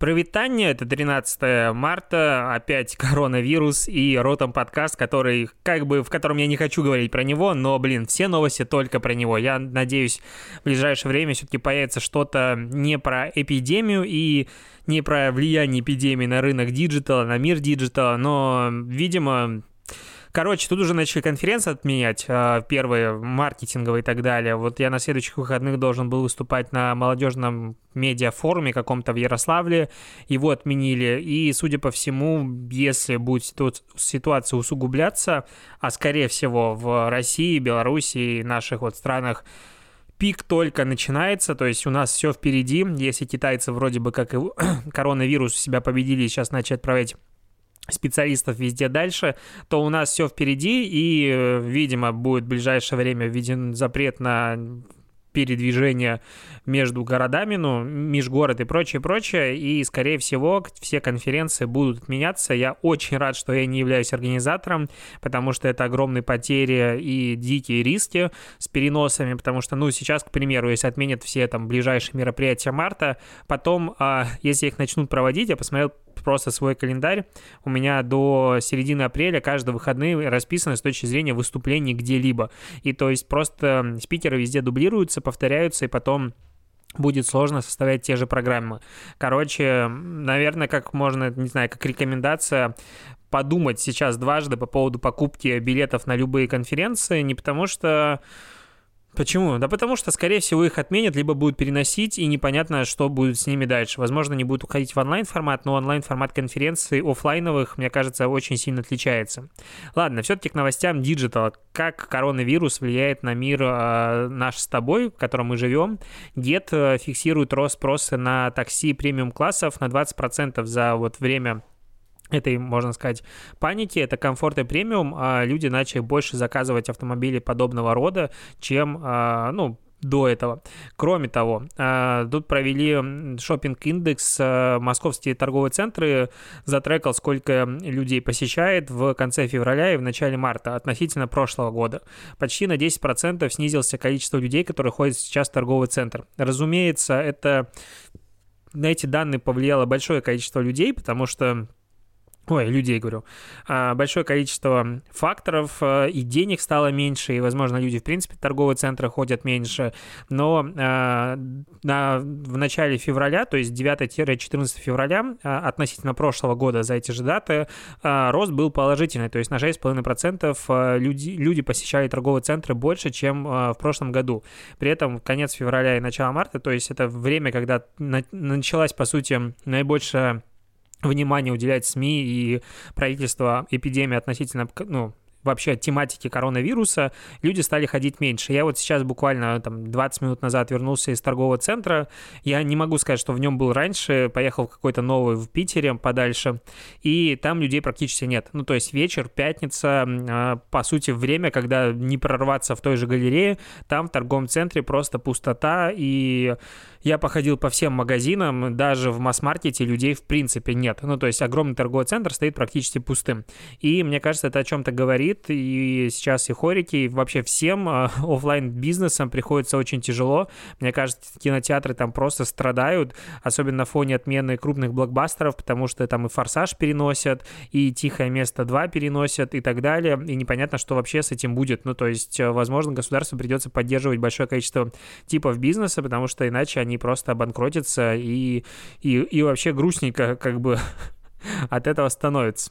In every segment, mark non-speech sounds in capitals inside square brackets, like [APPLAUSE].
Провитание, это 13 марта, опять коронавирус и Ротом подкаст, который, как бы, в котором я не хочу говорить про него, но, блин, все новости только про него. Я надеюсь, в ближайшее время все-таки появится что-то не про эпидемию и не про влияние эпидемии на рынок диджитала, на мир диджитала, но, видимо, Короче, тут уже начали конференции отменять, а, первые маркетинговые и так далее. Вот я на следующих выходных должен был выступать на молодежном медиафоруме каком-то в Ярославле. Его отменили. И, судя по всему, если будет ситуация усугубляться, а скорее всего в России, Беларуси и наших вот странах пик только начинается, то есть у нас все впереди. Если китайцы вроде бы как и [CLEARS THROAT] коронавирус себя победили, сейчас начать отправлять специалистов везде дальше, то у нас все впереди, и, э, видимо, будет в ближайшее время введен запрет на передвижение между городами, ну, межгород и прочее, прочее, и, скорее всего, все конференции будут отменяться. Я очень рад, что я не являюсь организатором, потому что это огромные потери и дикие риски с переносами, потому что, ну, сейчас, к примеру, если отменят все там ближайшие мероприятия марта, потом, а, если их начнут проводить, я посмотрел просто свой календарь. У меня до середины апреля каждые выходные расписаны с точки зрения выступлений где-либо. И то есть просто спикеры везде дублируются, повторяются, и потом будет сложно составлять те же программы. Короче, наверное, как можно, не знаю, как рекомендация подумать сейчас дважды по поводу покупки билетов на любые конференции, не потому что Почему? Да потому что, скорее всего, их отменят, либо будут переносить, и непонятно, что будет с ними дальше. Возможно, они будут уходить в онлайн-формат, но онлайн-формат конференций офлайновых, мне кажется, очень сильно отличается. Ладно, все-таки к новостям диджитала. Как коронавирус влияет на мир э, наш с тобой, в котором мы живем? Gett э, фиксирует рост спроса на такси премиум-классов на 20% за вот время этой, можно сказать, паники, это комфорт и премиум, а люди начали больше заказывать автомобили подобного рода, чем, а, ну, до этого. Кроме того, а, тут провели шопинг индекс а, московские торговые центры, затрекал, сколько людей посещает в конце февраля и в начале марта относительно прошлого года. Почти на 10% снизился количество людей, которые ходят сейчас в торговый центр. Разумеется, это на эти данные повлияло большое количество людей, потому что ой, людей говорю, а, большое количество факторов, а, и денег стало меньше, и, возможно, люди, в принципе, в торговые центры ходят меньше, но а, на, в начале февраля, то есть 9-14 февраля, относительно прошлого года за эти же даты, рост был положительный, то есть на 6,5% люди, люди посещали торговые центры больше, чем в прошлом году. При этом конец февраля и начало марта, то есть это время, когда началась, по сути, наибольшая внимание уделять СМИ и правительство эпидемии относительно ну, вообще тематики коронавируса, люди стали ходить меньше. Я вот сейчас буквально там 20 минут назад вернулся из торгового центра. Я не могу сказать, что в нем был раньше. Поехал в какой-то новый в Питере подальше. И там людей практически нет. Ну, то есть вечер, пятница, а, по сути, время, когда не прорваться в той же галерее. Там в торговом центре просто пустота. И я походил по всем магазинам. Даже в масс-маркете людей в принципе нет. Ну, то есть огромный торговый центр стоит практически пустым. И мне кажется, это о чем-то говорит говорит, и сейчас и хорики, и вообще всем а, [LAUGHS] офлайн бизнесам приходится очень тяжело. Мне кажется, кинотеатры там просто страдают, особенно на фоне отмены крупных блокбастеров, потому что там и «Форсаж» переносят, и «Тихое место 2» переносят, и так далее, и непонятно, что вообще с этим будет. Ну, то есть, э, возможно, государству придется поддерживать большое количество типов бизнеса, потому что иначе они просто обанкротятся, и, и, и вообще грустненько как бы [LAUGHS] от этого становится.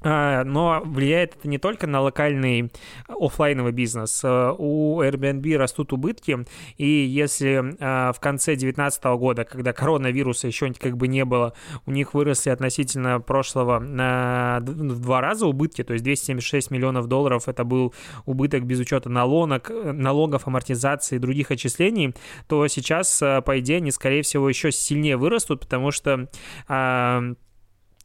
А, но влияет это не только на локальный офлайновый бизнес. А, у Airbnb растут убытки, и если а, в конце 2019 года, когда коронавируса еще как бы не было, у них выросли относительно прошлого на в два раза убытки, то есть 276 миллионов долларов это был убыток без учета налогов, налогов, амортизации и других отчислений, то сейчас, по идее, они, скорее всего, еще сильнее вырастут, потому что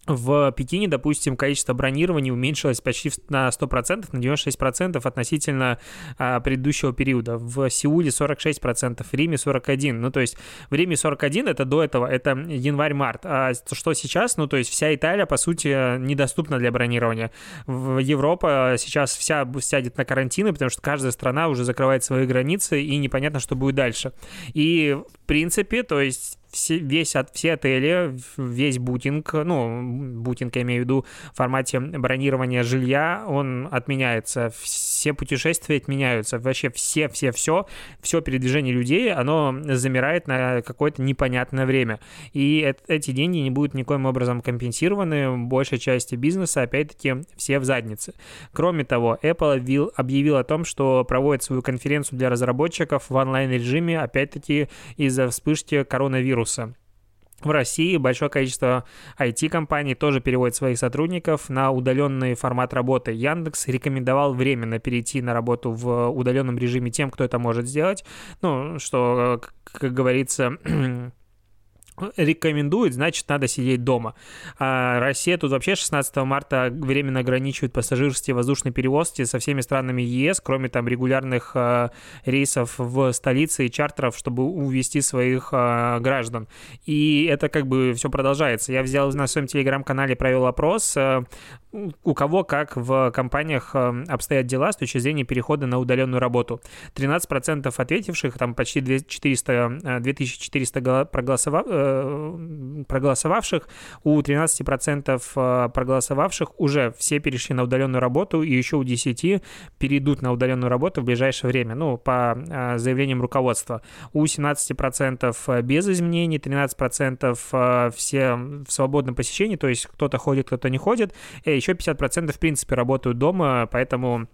в Пекине, допустим, количество бронирований уменьшилось почти на 100%, на 96% относительно а, предыдущего периода. В Сеуле 46%, в Риме 41%. Ну, то есть в Риме 41% это до этого, это январь-март. А что сейчас? Ну, то есть вся Италия, по сути, недоступна для бронирования. В Европа сейчас вся сядет на карантины, потому что каждая страна уже закрывает свои границы, и непонятно, что будет дальше. И, в принципе, то есть все, весь от, все отели, весь бутинг, ну, бутинг я имею в виду в формате бронирования жилья, он отменяется. Все путешествия отменяются. Вообще все, все, все, все передвижение людей, оно замирает на какое-то непонятное время. И эти деньги не будут никоим образом компенсированы. Большая часть бизнеса, опять-таки, все в заднице. Кроме того, Apple объявил о том, что проводит свою конференцию для разработчиков в онлайн-режиме, опять-таки, из-за вспышки коронавируса вируса. В России большое количество IT-компаний тоже переводит своих сотрудников на удаленный формат работы. Яндекс рекомендовал временно перейти на работу в удаленном режиме тем, кто это может сделать. Ну, что, как говорится, [CLEARS THROAT] рекомендует, значит, надо сидеть дома. А Россия тут вообще 16 марта временно ограничивает пассажирские воздушные перевозки со всеми странами ЕС, кроме там регулярных а, рейсов в столице и чартеров, чтобы увести своих а, граждан. И это как бы все продолжается. Я взял на своем телеграм-канале, провел опрос, а, у кого как в компаниях а, обстоят дела с точки зрения перехода на удаленную работу. 13% ответивших, там почти 2400, 2400 проголосовав, Э, проголосовавших, у 13% э, проголосовавших уже все перешли на удаленную работу, и еще у 10 перейдут на удаленную работу в ближайшее время, ну, по э, заявлениям руководства. У 17% без изменений, 13% все в свободном посещении, то есть кто-то ходит, кто-то не ходит, еще 50% в принципе работают дома, поэтому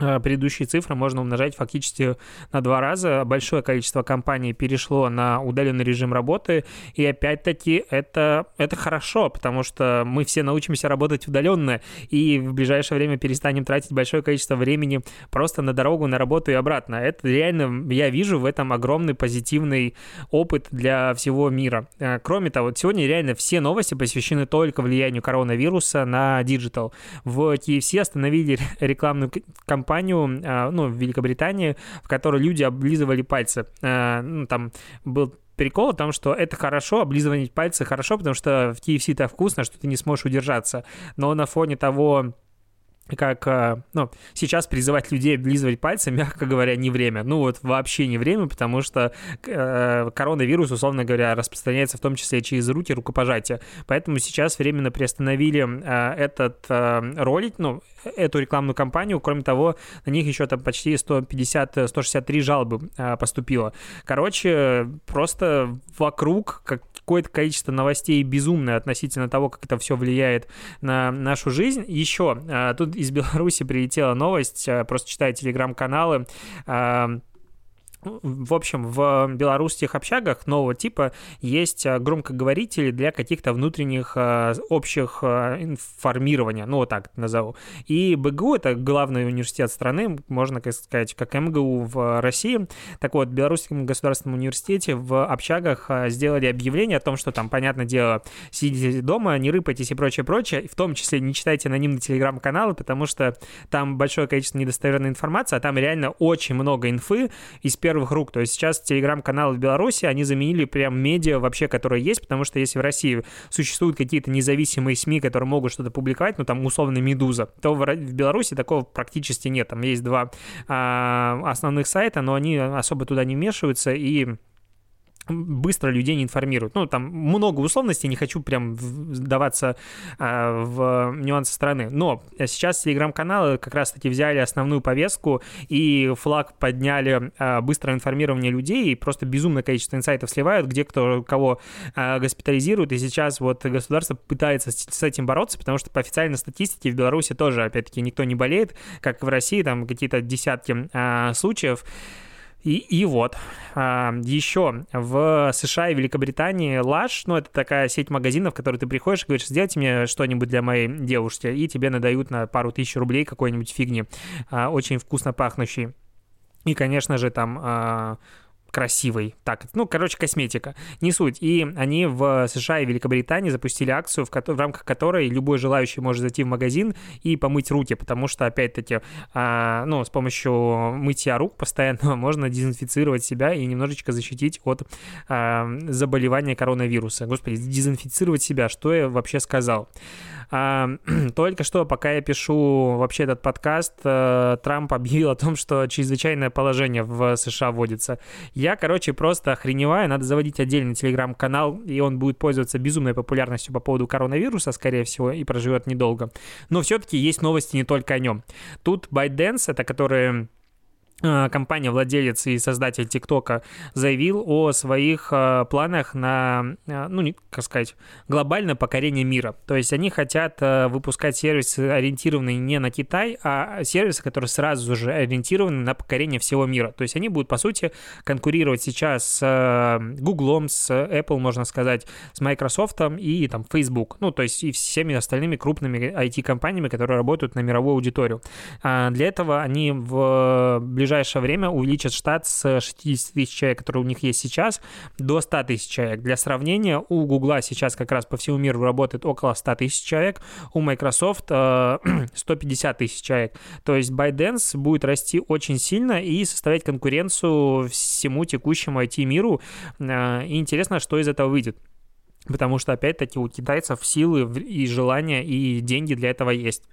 предыдущие цифры можно умножать фактически на два раза. Большое количество компаний перешло на удаленный режим работы, и опять-таки это, это хорошо, потому что мы все научимся работать удаленно, и в ближайшее время перестанем тратить большое количество времени просто на дорогу, на работу и обратно. Это реально, я вижу в этом огромный позитивный опыт для всего мира. Э, кроме того, сегодня реально все новости посвящены только влиянию коронавируса на диджитал. В KFC остановили [LAUGHS] рекламную кампанию компанию, а, ну, в Великобритании, в которой люди облизывали пальцы. А, ну, там был прикол в том, что это хорошо, облизывание пальца хорошо, потому что в KFC так вкусно, что ты не сможешь удержаться. Но на фоне того, как, э, ну, сейчас призывать людей облизывать пальцы, [LAUGHS] мягко говоря, не время. Ну, вот вообще не время, потому что э, коронавирус, условно говоря, распространяется в том числе через руки, рукопожатия. Поэтому сейчас временно приостановили э, этот э, ролик, ну, эту рекламную кампанию. Кроме того, на них еще там почти 150-163 жалобы э, поступило. Короче, просто вокруг как какое-то количество новостей безумное относительно того, как это все влияет на нашу жизнь. Еще э, тут из Беларуси прилетела новость, э, просто читаю телеграм-каналы, э, в общем, в белорусских общагах нового типа есть э, громкоговорители для каких-то внутренних э, общих э, информирования, ну вот так назову. И БГУ — это главный университет страны, можно сказать, как МГУ в России. Так вот, в Белорусском государственном университете в общагах сделали объявление о том, что там, понятное дело, сидите дома, не рыпайтесь и прочее, прочее, в том числе не читайте анонимные телеграм-каналы, потому что там большое количество недостоверной информации, а там реально очень много инфы из первых первых рук. То есть сейчас телеграм-каналы в Беларуси, они заменили прям медиа вообще, которые есть, потому что если в России существуют какие-то независимые СМИ, которые могут что-то публиковать, ну там условно «Медуза», то в Беларуси такого практически нет. Там есть два а, основных сайта, но они особо туда не вмешиваются, и быстро людей не информируют. Ну, там много условностей, не хочу прям вдаваться а, в нюансы страны. Но сейчас телеграм-каналы как раз-таки взяли основную повестку и флаг подняли а, быстрое информирование людей, и просто безумное количество инсайтов сливают, где кто кого а, госпитализирует, и сейчас вот государство пытается с, с этим бороться, потому что по официальной статистике в Беларуси тоже, опять-таки, никто не болеет, как в России, там какие-то десятки а, случаев. И, и вот, а, еще в США и Великобритании Lush, ну, это такая сеть магазинов, в которой ты приходишь и говоришь, сделайте мне что-нибудь для моей девушки, и тебе надают на пару тысяч рублей какой-нибудь фигни, а, очень вкусно пахнущий. И, конечно же, там а, красивый. Так, ну, короче, косметика. Не суть. И они в США и Великобритании запустили акцию, в, в рамках которой любой желающий может зайти в магазин и помыть руки, потому что, опять-таки, а, ну, с помощью мытья рук постоянно [LAUGHS] можно дезинфицировать себя и немножечко защитить от а, заболевания коронавируса. Господи, дезинфицировать себя, что я вообще сказал? А, [CLEARS THROAT] только что, пока я пишу вообще этот подкаст, э, Трамп объявил о том, что чрезвычайное положение в США вводится. Я, короче, просто охреневаю, надо заводить отдельный телеграм-канал, и он будет пользоваться безумной популярностью по поводу коронавируса, скорее всего, и проживет недолго. Но все-таки есть новости не только о нем. Тут ByteDance, это которые компания, владелец и создатель ТикТока заявил о своих э, планах на, э, ну, как сказать, глобальное покорение мира. То есть они хотят выпускать сервисы, ориентированные не на Китай, а сервисы, которые сразу же ориентированы на покорение всего мира. То есть они будут, по сути, конкурировать сейчас с Google, с Apple, можно сказать, с Microsoft и там Facebook. Ну, то есть и всеми остальными крупными IT-компаниями, которые работают на мировую аудиторию. А для этого они в ближайшее ближайшее время увеличат штат с 60 тысяч человек, которые у них есть сейчас, до 100 тысяч человек. Для сравнения, у Гугла сейчас как раз по всему миру работает около 100 тысяч человек, у Microsoft [CLEARS THROAT] 150 тысяч человек. То есть ByteDance будет расти очень сильно и составлять конкуренцию всему текущему IT-миру. Э, и интересно, что из этого выйдет. Потому что, опять-таки, у китайцев силы и желания, и деньги для этого есть.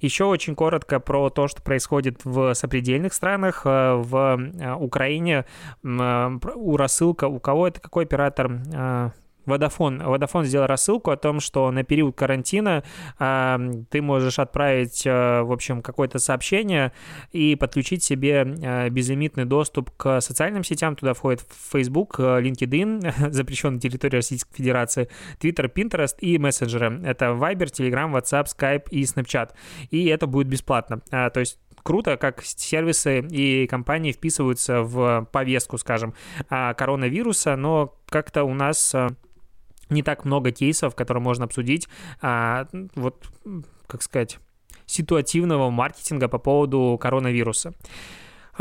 Еще очень коротко про то, что происходит в сопредельных странах. Э, в э, Украине э, у рассылка, у кого это, какой оператор? Vodafone, Vodafone сделал рассылку о том, что на период карантина э, ты можешь отправить, э, в общем, какое-то сообщение и подключить себе э, безлимитный доступ к социальным сетям. Туда входит Facebook, LinkedIn, [LAUGHS] запрещен на территории Российской Федерации, Twitter, Pinterest и мессенджеры. Это Viber, Telegram, WhatsApp, Skype и Snapchat. И это будет бесплатно. А, то есть круто, как сервисы и компании вписываются в повестку, скажем, коронавируса, но как-то у нас не так много кейсов, которые можно обсудить. А, вот, как сказать, ситуативного маркетинга по поводу коронавируса.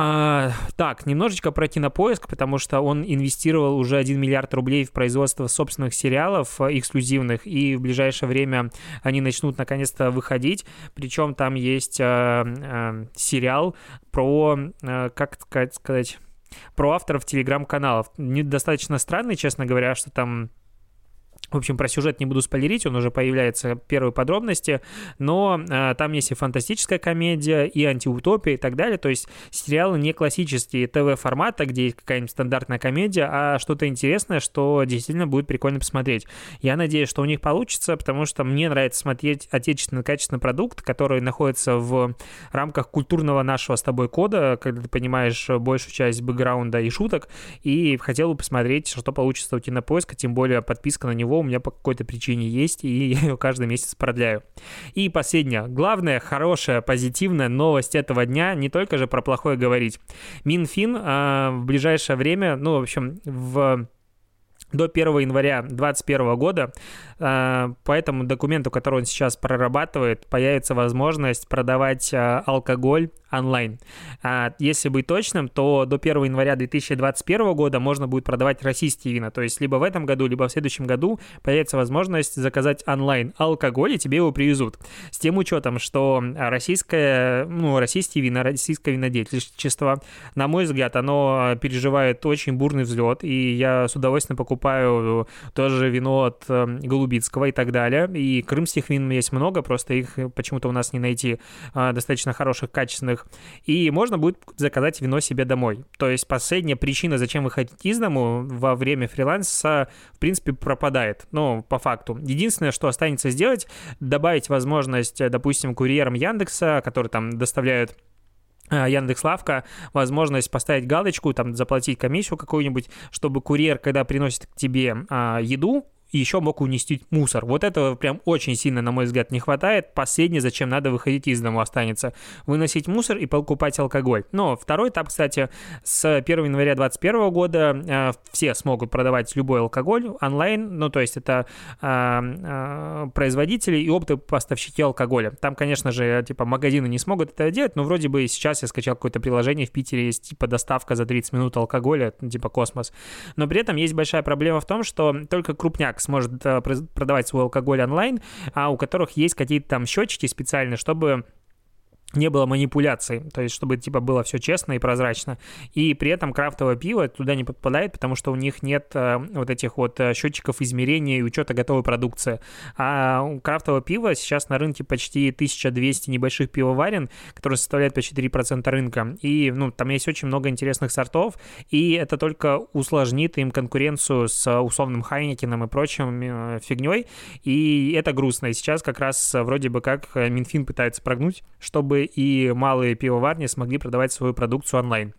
А, так, немножечко про кинопоиск, потому что он инвестировал уже 1 миллиард рублей в производство собственных сериалов э, эксклюзивных, и в ближайшее время они начнут наконец-то выходить. Причем там есть э, э, сериал про, э, как сказать, про авторов телеграм-каналов. Недостаточно странный, честно говоря, что там в общем, про сюжет не буду спойлерить, он уже появляется первые подробности, но э, там есть и фантастическая комедия, и антиутопия и так далее, то есть сериалы не классические ТВ-формата, где есть какая-нибудь стандартная комедия, а что-то интересное, что действительно будет прикольно посмотреть. Я надеюсь, что у них получится, потому что мне нравится смотреть отечественный качественный продукт, который находится в рамках культурного нашего с тобой кода, когда ты понимаешь большую часть бэкграунда и шуток, и хотел бы посмотреть, что получится у Кинопоиска, тем более подписка на него у меня по какой-то причине есть, и [LAUGHS] я ее каждый месяц продляю. И последняя, главная, хорошая, позитивная новость этого дня, не только же про плохое говорить. Минфин э, в ближайшее время, ну, в общем, в до 1 января 2021 года а, по этому документу, который он сейчас прорабатывает, появится возможность продавать а, алкоголь онлайн. А, если быть точным, то до 1 января 2021 года можно будет продавать российские вина. То есть либо в этом году, либо в следующем году появится возможность заказать онлайн алкоголь, и тебе его привезут. С тем учетом, что российское, ну, российские вина, российское винодельчество, на мой взгляд, оно переживает очень бурный взлет, и я с удовольствием покупаю тоже вино от Голубинского Голубицкого и так далее. И крымских вин есть много, просто их почему-то у нас не найти а, достаточно хороших, качественных. И можно будет заказать вино себе домой. То есть последняя причина, зачем выходить из дому во время фриланса, в принципе, пропадает. Ну, по факту. Единственное, что останется сделать, добавить возможность, допустим, курьерам Яндекса, которые там доставляют а, Яндекс.Лавка возможность поставить галочку, там, заплатить комиссию какую-нибудь, чтобы курьер, когда приносит к тебе а, еду, еще мог унести мусор. Вот этого прям очень сильно, на мой взгляд, не хватает. Последнее, зачем надо выходить из дома останется. Выносить мусор и покупать алкоголь. Но второй этап, кстати, с 1 января 2021 года э, все смогут продавать любой алкоголь онлайн, ну то есть это э, э, производители и оптовые поставщики алкоголя. Там, конечно же, типа магазины не смогут это делать, но вроде бы сейчас я скачал какое-то приложение в Питере, есть типа доставка за 30 минут алкоголя, типа космос. Но при этом есть большая проблема в том, что только крупняк сможет э, продавать свой алкоголь онлайн, а у которых есть какие-то там счетчики специальные, чтобы не было манипуляций, то есть чтобы типа было все честно и прозрачно. И при этом крафтовое пиво туда не подпадает, потому что у них нет э, вот этих вот э, счетчиков измерения и учета готовой продукции. А крафтовое пиво сейчас на рынке почти 1200 небольших пивоварен, которые составляют почти 3% рынка. И ну, там есть очень много интересных сортов, и это только усложнит им конкуренцию с условным Хайникиным и прочим э, фигней. И это грустно. И сейчас как раз вроде бы как Минфин пытается прогнуть, чтобы и малые пивоварни смогли продавать свою продукцию онлайн.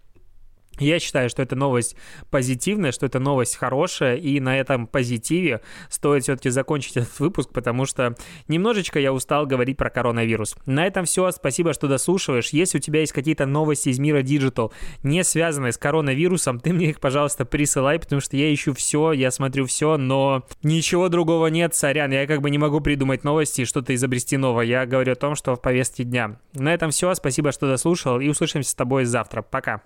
Я считаю, что это новость позитивная, что это новость хорошая, и на этом позитиве стоит все-таки закончить этот выпуск, потому что немножечко я устал говорить про коронавирус. На этом все, спасибо, что дослушиваешь. Если у тебя есть какие-то новости из мира диджитал, не связанные с коронавирусом, ты мне их, пожалуйста, присылай, потому что я ищу все, я смотрю все, но ничего другого нет, сорян, я как бы не могу придумать новости и что-то изобрести новое. Я говорю о том, что в повестке дня. На этом все, спасибо, что дослушал, и услышимся с тобой завтра. Пока.